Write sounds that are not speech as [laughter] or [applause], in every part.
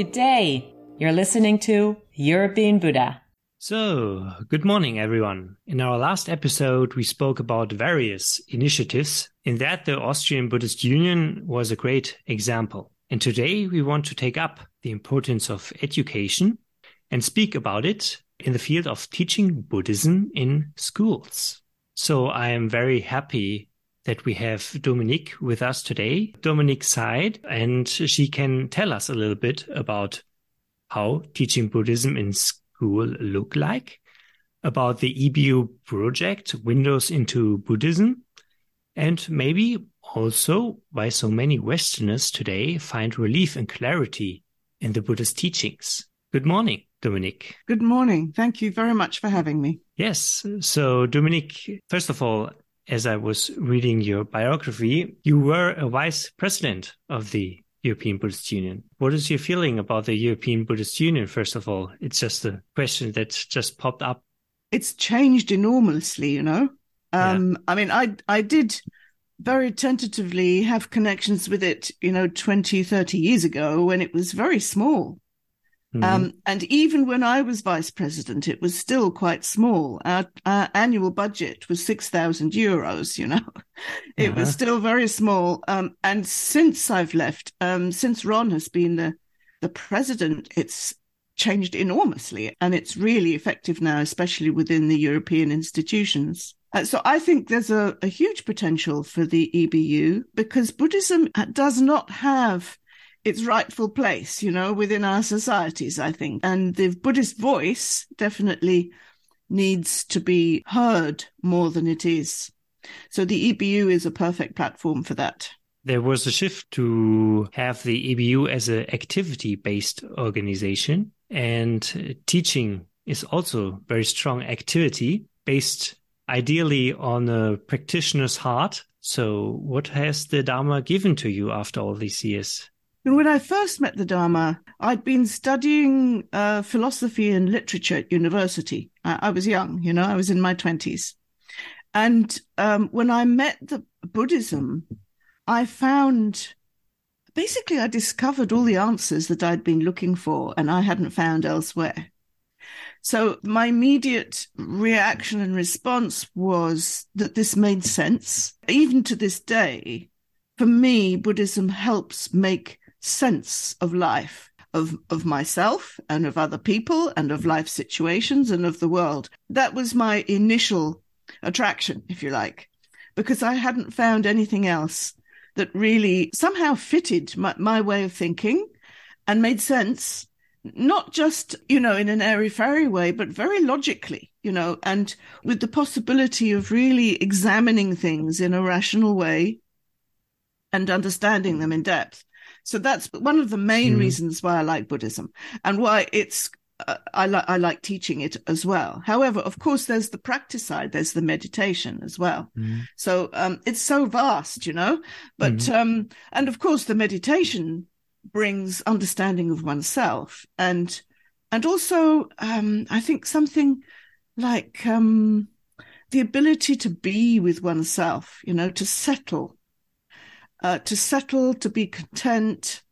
Good day. You're listening to European Buddha. So, good morning, everyone. In our last episode, we spoke about various initiatives. In that, the Austrian Buddhist Union was a great example. And today, we want to take up the importance of education and speak about it in the field of teaching Buddhism in schools. So, I am very happy that we have Dominique with us today, Dominique Side, and she can tell us a little bit about how teaching Buddhism in school look like, about the EBU project, Windows into Buddhism, and maybe also why so many Westerners today find relief and clarity in the Buddhist teachings. Good morning, Dominique. Good morning. Thank you very much for having me. Yes. So, Dominique, first of all, as I was reading your biography, you were a vice president of the European Buddhist Union. What is your feeling about the European Buddhist Union, first of all? It's just a question that just popped up. It's changed enormously, you know. Um, yeah. I mean, I, I did very tentatively have connections with it, you know, 20, 30 years ago when it was very small. Mm-hmm. Um, and even when I was vice president, it was still quite small. Our, our annual budget was 6,000 euros, you know, [laughs] it uh-huh. was still very small. Um, and since I've left, um, since Ron has been the, the president, it's changed enormously and it's really effective now, especially within the European institutions. Uh, so I think there's a, a huge potential for the EBU because Buddhism does not have its rightful place, you know, within our societies, I think. And the Buddhist voice definitely needs to be heard more than it is. So the EBU is a perfect platform for that. There was a shift to have the EBU as an activity based organization, and teaching is also very strong activity based ideally on a practitioner's heart. So, what has the Dharma given to you after all these years? And when I first met the Dharma, I'd been studying uh, philosophy and literature at university. I, I, was young, you know, I was in my 20s. And um, when I met the Buddhism, I found basically I discovered all the answers that I'd been looking for and I hadn't found elsewhere. So my immediate reaction and response was that this made sense. Even to this day, for me, Buddhism helps make sense of life, of, of myself and of other people and of life situations and of the world. That was my initial attraction, if you like, because I hadn't found anything else that really somehow fitted my, my way of thinking and made sense not just, you know, in an airy fairy way, but very logically, you know, and with the possibility of really examining things in a rational way and understanding them in depth. So that's one of the main mm. reasons why I like Buddhism and why it's uh, I like I like teaching it as well. However, of course, there's the practice side. There's the meditation as well. Mm. So um, it's so vast, you know. But mm. um, and of course, the meditation brings understanding of oneself and and also um, I think something like um, the ability to be with oneself. You know, to settle uh, to settle, to be content,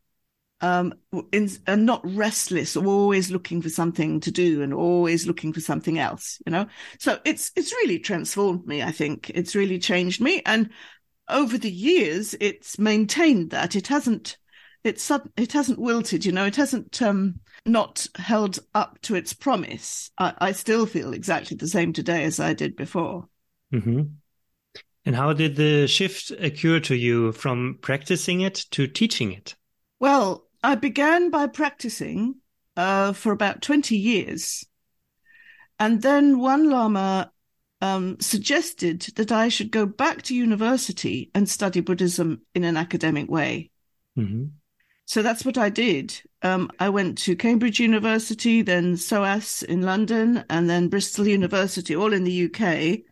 um, in, and not restless, always looking for something to do and always looking for something else, you know? So it's, it's really transformed me. I think it's really changed me. And over the years, it's maintained that it hasn't, it's, it hasn't wilted, you know, it hasn't, um, not held up to its promise. I, I still feel exactly the same today as I did before. Mm-hmm. And how did the shift occur to you from practicing it to teaching it? Well, I began by practicing uh, for about 20 years. And then one Lama um, suggested that I should go back to university and study Buddhism in an academic way. Mm-hmm. So that's what I did. Um, I went to Cambridge University, then SOAS in London, and then Bristol University, all in the UK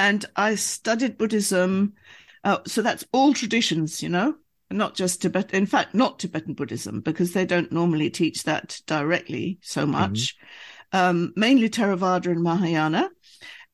and I studied Buddhism. Uh, so that's all traditions, you know, not just Tibet. In fact, not Tibetan Buddhism because they don't normally teach that directly so mm-hmm. much. Mm-hmm. Um, mainly Theravada and Mahayana.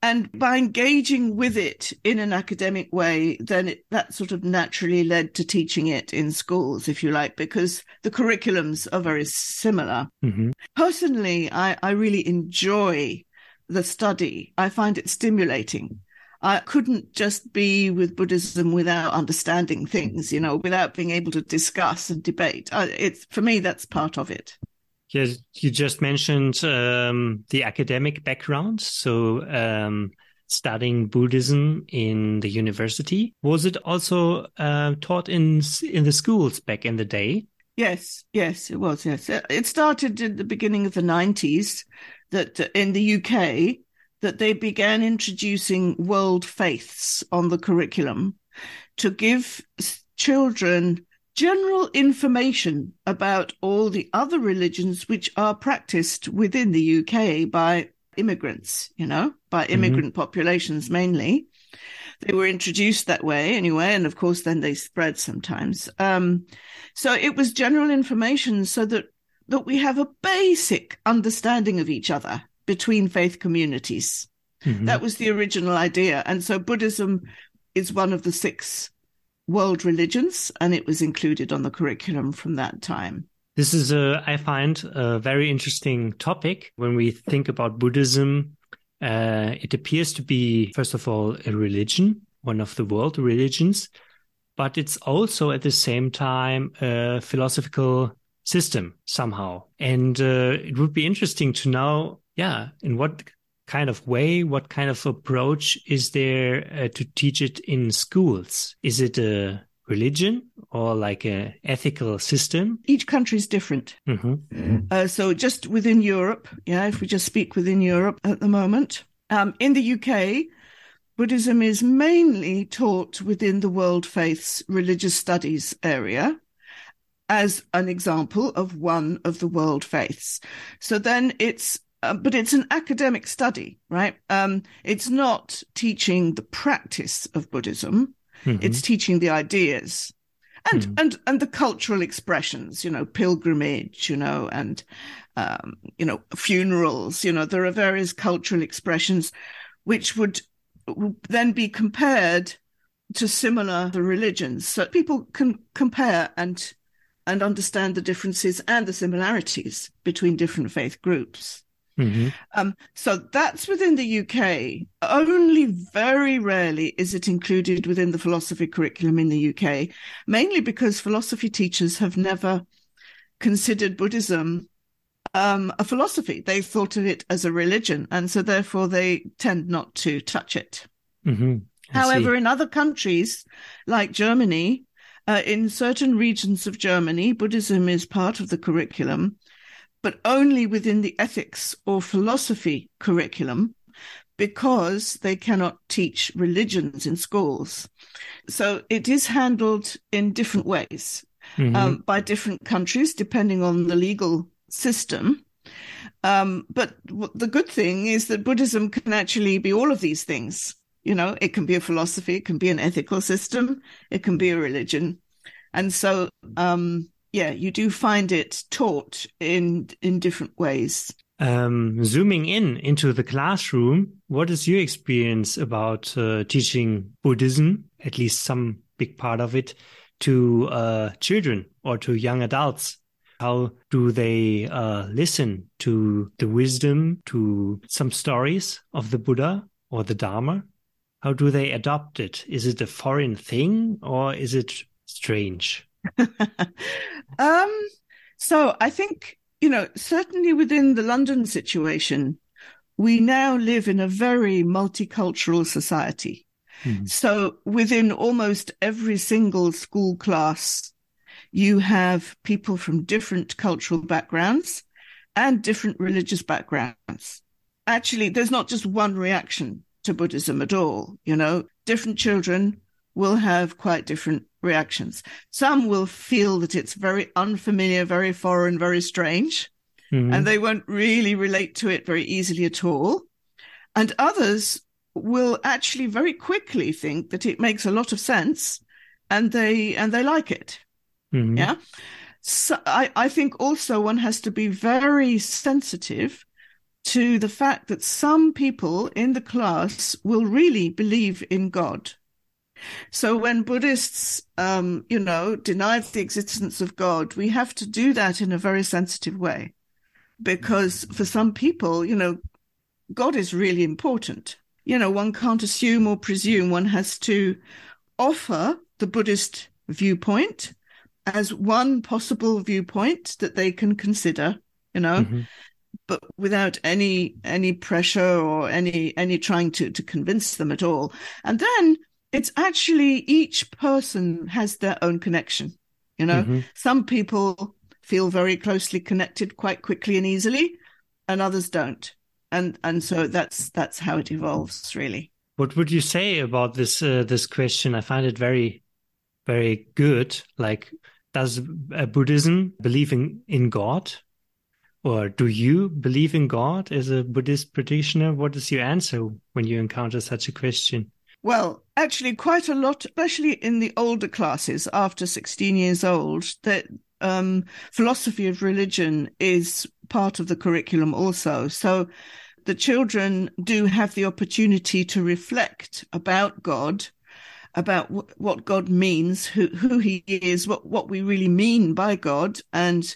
And by engaging with it in an academic way, then it, that sort of naturally led to teaching it in schools, if you like, because the curriculums are very similar. Mm-hmm. Personally, I, I really enjoy the study. I find it stimulating. I couldn't just be with Buddhism without understanding things, you know, without being able to discuss and debate. It's for me, that's part of it. Yes, you just mentioned um, the academic background. So, um, studying Buddhism in the university. Was it also uh, taught in in the schools back in the day? Yes, yes, it was. Yes, it started at the beginning of the nineties. That in the UK, that they began introducing world faiths on the curriculum to give children general information about all the other religions which are practiced within the UK by immigrants, you know, by mm-hmm. immigrant mm-hmm. populations mainly. They were introduced that way anyway, and of course, then they spread sometimes. Um, so it was general information so that that we have a basic understanding of each other between faith communities. Mm-hmm. That was the original idea. And so Buddhism is one of the six world religions, and it was included on the curriculum from that time. This is, a, I find, a very interesting topic. When we think about Buddhism, uh, it appears to be, first of all, a religion, one of the world religions, but it's also at the same time a philosophical system somehow. And uh, it would be interesting to know, yeah, in what kind of way, what kind of approach is there uh, to teach it in schools? Is it a religion or like a ethical system? Each country is different. Mm-hmm. Uh, so just within Europe, yeah, if we just speak within Europe at the moment, um, in the UK, Buddhism is mainly taught within the world faiths religious studies area as an example of one of the world faiths. So then it's uh, but it's an academic study, right? Um, it's not teaching the practice of Buddhism. Mm-hmm. It's teaching the ideas and, mm. and, and the cultural expressions, you know, pilgrimage, you know, and, um, you know, funerals, you know, there are various cultural expressions which would then be compared to similar religions. So people can compare and, and understand the differences and the similarities between different faith groups. Mm-hmm. Um, so that's within the UK. Only very rarely is it included within the philosophy curriculum in the UK, mainly because philosophy teachers have never considered Buddhism um, a philosophy. They thought of it as a religion, and so therefore they tend not to touch it. Mm-hmm. However, see. in other countries like Germany, uh, in certain regions of Germany, Buddhism is part of the curriculum but only within the ethics or philosophy curriculum because they cannot teach religions in schools. So it is handled in different ways mm-hmm. um, by different countries, depending on the legal system. Um, but the good thing is that Buddhism can actually be all of these things. You know, it can be a philosophy, it can be an ethical system, it can be a religion. And so, um, yeah, you do find it taught in in different ways. Um, zooming in into the classroom, what is your experience about uh, teaching Buddhism, at least some big part of it, to uh, children or to young adults? How do they uh, listen to the wisdom, to some stories of the Buddha or the Dharma? How do they adopt it? Is it a foreign thing or is it strange? [laughs] um, so I think, you know, certainly within the London situation, we now live in a very multicultural society. Mm. So within almost every single school class, you have people from different cultural backgrounds and different religious backgrounds. Actually, there's not just one reaction to Buddhism at all. You know, different children will have quite different reactions. Some will feel that it's very unfamiliar, very foreign, very strange, mm-hmm. and they won't really relate to it very easily at all. And others will actually very quickly think that it makes a lot of sense and they and they like it. Mm-hmm. Yeah. So I, I think also one has to be very sensitive to the fact that some people in the class will really believe in God. So when Buddhists, um, you know, deny the existence of God, we have to do that in a very sensitive way. Because for some people, you know, God is really important. You know, one can't assume or presume. One has to offer the Buddhist viewpoint as one possible viewpoint that they can consider, you know, mm-hmm. but without any any pressure or any any trying to to convince them at all. And then it's actually each person has their own connection. You know, mm-hmm. some people feel very closely connected quite quickly and easily, and others don't. And and so that's that's how it evolves, really. What would you say about this uh, this question? I find it very very good. Like, does Buddhism believe in, in God? Or do you believe in God as a Buddhist practitioner? What is your answer when you encounter such a question? Well, actually, quite a lot, especially in the older classes after 16 years old, that um, philosophy of religion is part of the curriculum also. So the children do have the opportunity to reflect about God about what God means, who who He is, what what we really mean by God, and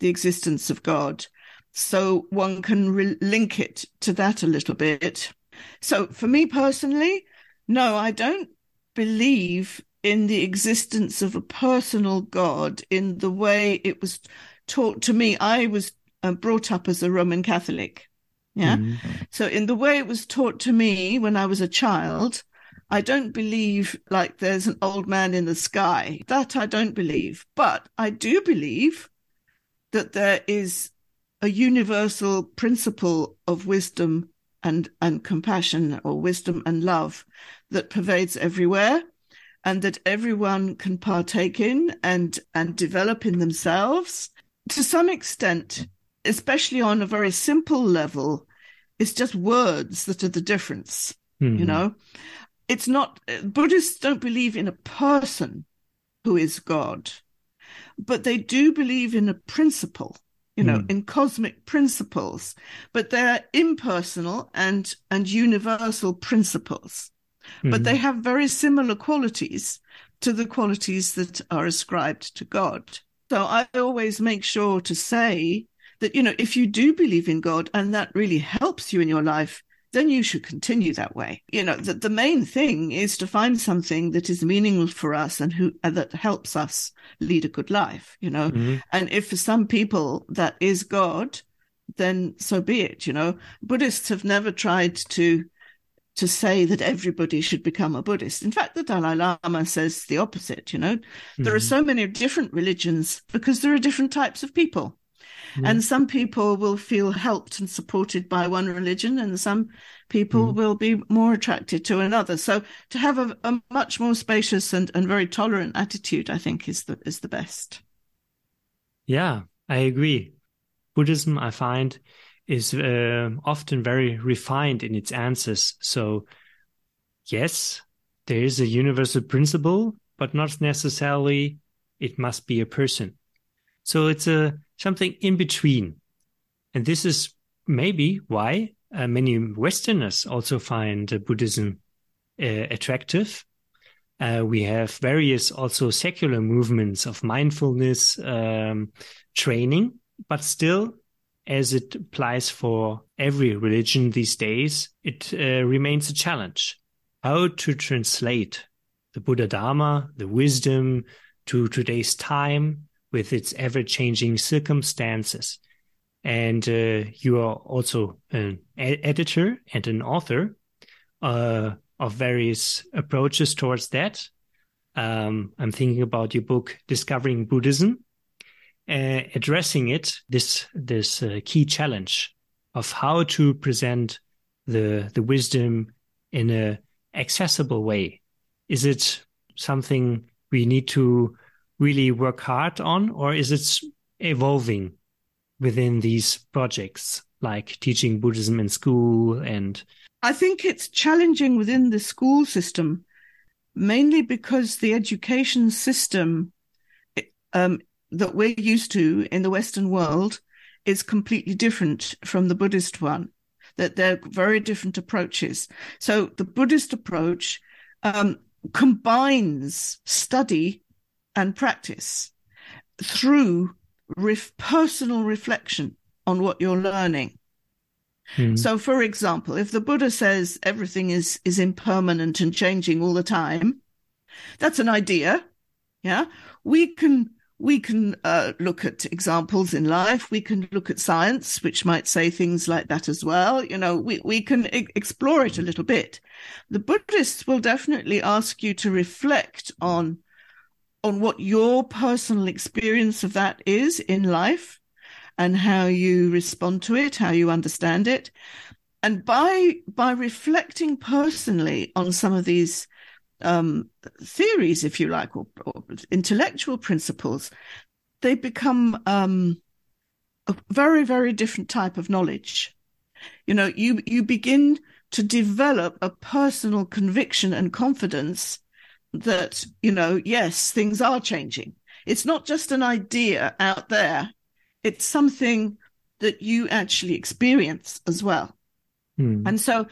the existence of God. So one can re- link it to that a little bit. So for me personally, no, I don't believe in the existence of a personal God in the way it was taught to me. I was uh, brought up as a Roman Catholic. Yeah. Mm-hmm. So in the way it was taught to me when I was a child, I don't believe like there's an old man in the sky. That I don't believe. But I do believe that there is a universal principle of wisdom and, and compassion or wisdom and love that pervades everywhere and that everyone can partake in and, and develop in themselves. To some extent, especially on a very simple level, it's just words that are the difference, mm-hmm. you know? it's not Buddhists don't believe in a person who is God, but they do believe in a principle, you know, mm. in cosmic principles, but they're impersonal and and universal principles. Mm. But they hmm. have very similar qualities to the qualities that are ascribed to God. So I always make sure to say that, you know, if you do believe in God and that really helps you in your life, then you should continue that way. You know, the, the main thing is to find something that is meaningful for us and who uh, that helps us lead a good life, you know. Mm-hmm. And if for some people that is God, then so be it, you know. Buddhists have never tried to to say that everybody should become a Buddhist. In fact, the Dalai Lama says the opposite, you know. Mm-hmm. There are mm-hmm. so many different religions because there are different types of people. And some people will feel helped and supported by one religion, and some people mm. will be more attracted to another. So to have a, a, much more spacious and, and very tolerant attitude, I think, is the is the best. Yeah, I agree. Buddhism, I find, is uh, often very refined in its answers. So, yes, there is a universal principle, but not necessarily it must be a person. So it's a something in between. And this is maybe why uh, many Westerners also find uh, Buddhism uh, attractive. Uh, we have various also secular movements of mindfulness um, training, but still, as it applies for every religion these days, it uh, remains a challenge. How to translate the Buddha Dharma, the wisdom to today's time, with its ever changing circumstances. And uh, you are also an editor and an author uh, of various approaches towards that. Um, I'm thinking about your book, Discovering Buddhism, uh, addressing it, this, this uh, key challenge of how to present the, the wisdom in a accessible way. Is it something we need to really work hard on, or is it evolving within these projects, like teaching Buddhism in school and? I think it's challenging within the school system, mainly because the education system um, that we're used to in the Western world is completely different from the Buddhist one, that they're very different approaches. So the Buddhist approach um, combines study and practice through ref- personal reflection on what you're learning. Hmm. So, for example, if the Buddha says everything is is impermanent and changing all the time, that's an idea. Yeah, we can we can uh, look at examples in life. We can look at science, which might say things like that as well. You know, we, we can e- explore it a little bit. The Buddhists will definitely ask you to reflect on, on what your personal experience of that is in life and how you respond to it, how you understand it. And by, by reflecting personally on some of these um, theories, if you like, or, or, intellectual principles, they become um, a very, very different type of knowledge. You know, you you begin to develop a personal conviction and confidence that you know, yes, things are changing. It's not just an idea out there; it's something that you actually experience as well. Hmm. And so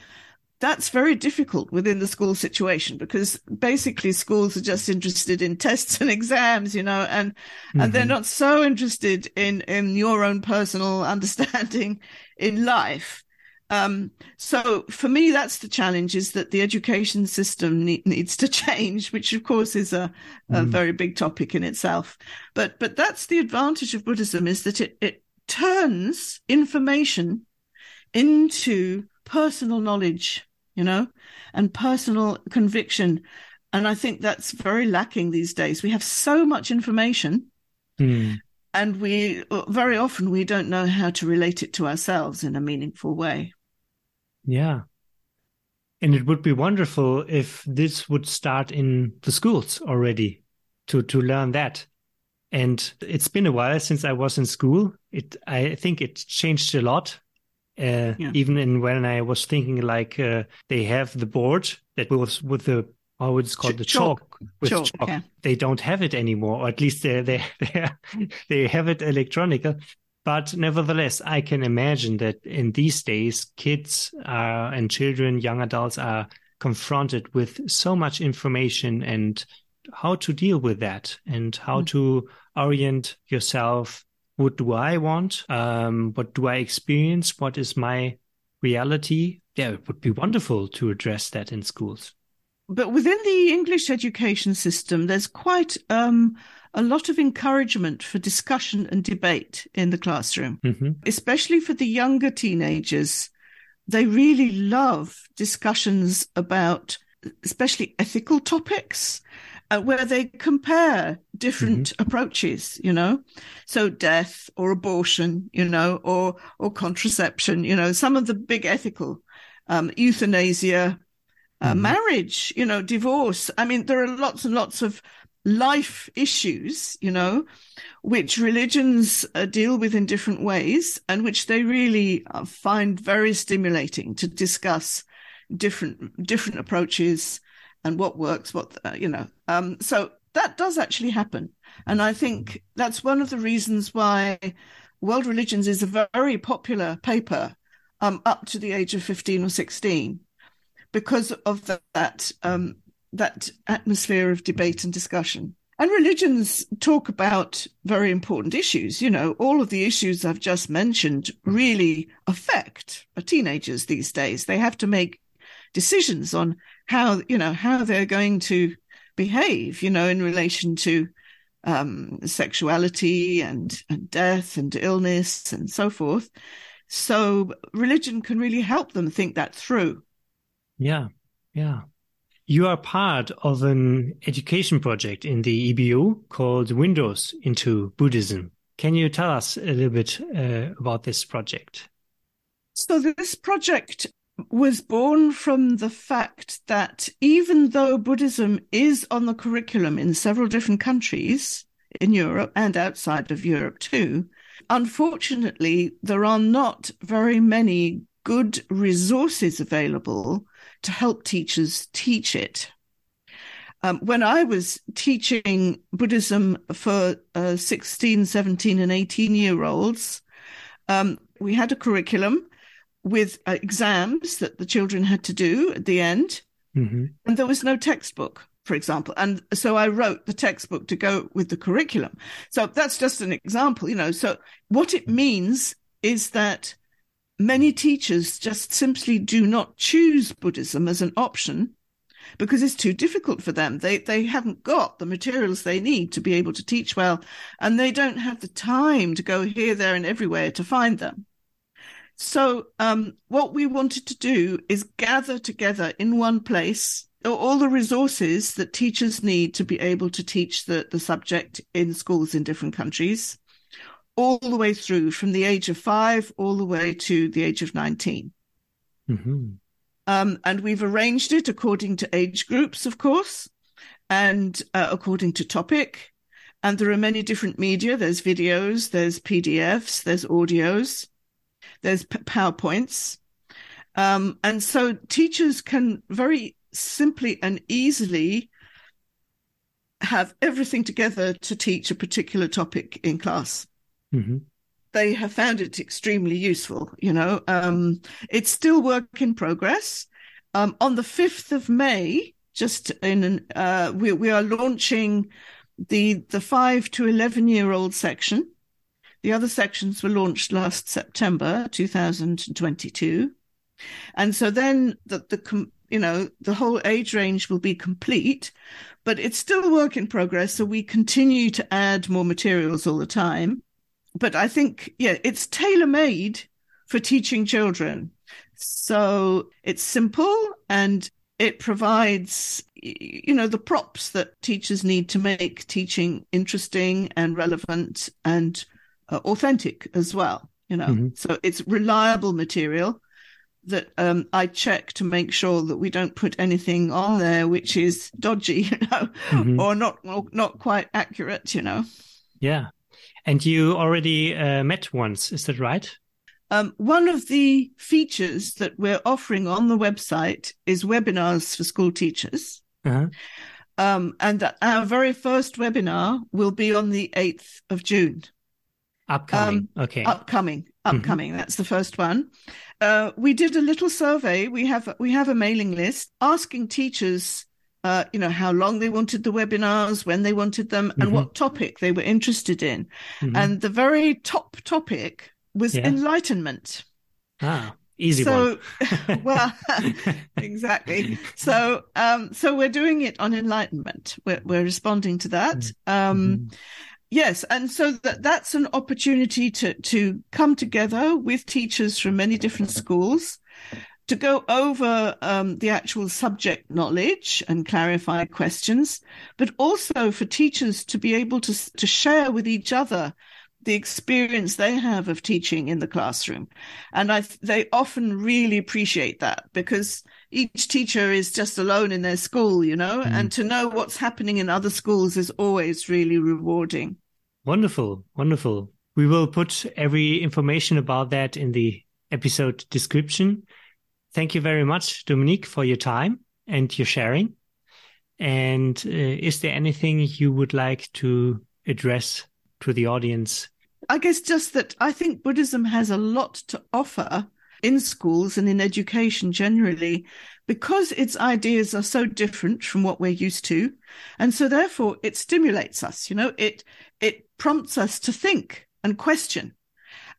that's very difficult within the school situation because basically schools are just interested in [laughs] tests and exams, you know, and mm-hmm. and they're mm-hmm. not so interested in in your own personal [laughs] understanding in life. Um, so for me, that's the challenge: is that the education system ne- needs to [laughs] change, which of course is a, a mm. very big topic in itself. But but that's the advantage of Buddhism is that it it turns information into personal knowledge, you know, and personal conviction. And I think that's very lacking these days. We have so much information. Mm. And we very often we don't know how to relate it to ourselves in a meaningful way. Yeah. And it would be wonderful if this would start in the schools already to, to learn that. And it's been a while since I was in school. It, I think it changed a lot uh, yeah. Even in when I was thinking like uh, they have the board that was with the how it's called Ch- the chalk, chalk with chalk. chalk. Yeah. They don't have it anymore, or at least they they they, [laughs] they have it electronic. But nevertheless, I can imagine that in these days, kids uh, and children, young adults are confronted with so much information and how to deal with that and how mm. to orient yourself what do I want? Um, what do I experience? What is my reality? Yeah, it would be wonderful to address that in schools. But within the English education system, there's quite um, a lot of encouragement for discussion and debate in the classroom, mm-hmm. especially for the younger teenagers. They really love discussions about, especially ethical topics uh, where they compare different mm-hmm. approaches, you know, so death or abortion, you know, or or contraception, you know, some of the big ethical, um, euthanasia, uh, mm-hmm. marriage, you know, divorce. I mean, there are lots and lots of life issues, you know, which religions uh, deal with in different ways, and which they really uh, find very stimulating to discuss different different approaches and what works, what, uh, you know. Um, so that does actually happen. And I think that's one of the reasons why World Religions is a very popular paper um, up to the age of 15 or 16 because of the, that, um, that atmosphere of debate and discussion. And religions talk about very important issues. You know, all of the issues I've just mentioned really affect teenagers these days. They have to make decisions on how you know how they're going to behave you know in relation to um, sexuality and, and death and illness and so forth so religion can really help them think that through yeah yeah you are part of an education project in the EBU called Windows into Buddhism. Can you tell us a little bit uh, about this project? So, this project was born from the fact that even though Buddhism is on the curriculum in several different countries in Europe and outside of Europe too, unfortunately, there are not very many good resources available to help teachers teach it. Um, when I was teaching Buddhism for uh, 16, 17, and 18 year olds, Um, we had a curriculum with uh, exams that the children had to do at the end, hmm and there was no textbook, for example. And so I wrote the textbook to go with the curriculum. So that's just an example, you know. So what it means is that many teachers just simply do not choose Buddhism as an option because it's too difficult for them. They they haven't got the materials they need to be able to teach well, and they don't have the time to go here, there, and everywhere to find them. So um, what we wanted to do is gather together in one place all the resources that teachers need to be able to teach the, the subject in schools in different countries, all the way through from the age of five all the way to the age of 19. hmm Um, and we've arranged it according to age groups, of course, and uh, according to topic. And there are many different media. There's videos, there's PDFs, there's audios, there's p- PowerPoints. Um, and so teachers can very simply and easily have everything together to teach a particular topic in class hmm they have found it extremely useful. You know, um, it's still work in progress. Um, on the fifth of May, just in uh, we we are launching the the five to eleven year old section. The other sections were launched last September, two thousand and so then the the you know the whole age range will be complete, but it's still a work in progress. So we continue to add more materials all the time but I think, yeah, it's tailor made for teaching children. So it's simple and it provides, you know, the props that teachers need to make teaching interesting and relevant and uh, authentic as well, you know. Mhm. So it's reliable material that um, I check to make sure that we don't put anything on there which is dodgy, [laughs] you know, Mhm. or not or not quite accurate, you know. Yeah. And you already uh, met once, is that right? Um, one of the features that we're offering on the website is webinars for school teachers. Uh-huh. Um, and our very first webinar will be on the 8th of June, Upcoming. okay. upcoming, upcoming. That's the first one. Uh, we did a little survey. We have, we have a mailing list asking teachers, uh, you know, how long they wanted the webinars, when they wanted them and Mhm. what topic they were interested in. Mhm. And the very top topic was Yeah. enlightenment. ah, easy so one. [laughs] well [laughs] exactly so um so we're doing it on enlightenment we're, we're responding to that um Mhm. yes and so that that's an opportunity to to come together with teachers from many different schools to go over um, the actual subject knowledge and clarify questions, but also for teachers to be able to to share with each other the experience they have of teaching in the classroom, and I they often really appreciate that because each teacher is just alone in their school, you know, Mm. and to know what's happening in other schools is always really rewarding. Wonderful, wonderful. We will put every information about that in the episode description. Thank you very much, Dominique, for your time and your sharing. And uh, is there anything you would like to address to the audience? I guess just that I think Buddhism has a lot to offer in schools and in education generally because its ideas are so different from what we're used to. And so therefore it stimulates us, you know, it, it prompts us to think and question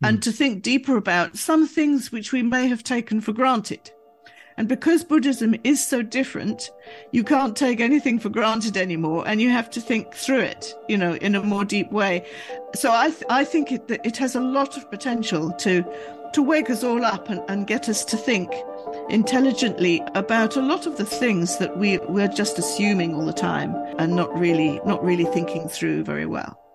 and hmm. to think deeper about some things which we may have taken for granted. And because Buddhism is so different, you can't take anything for granted anymore, and you have to think through it, you know, in a more deep way. So I, th- I think it, that it has a lot of potential to, to wake us all up and, and get us to think intelligently about a lot of the things that we, we're just assuming all the time and not really, not really thinking through very well.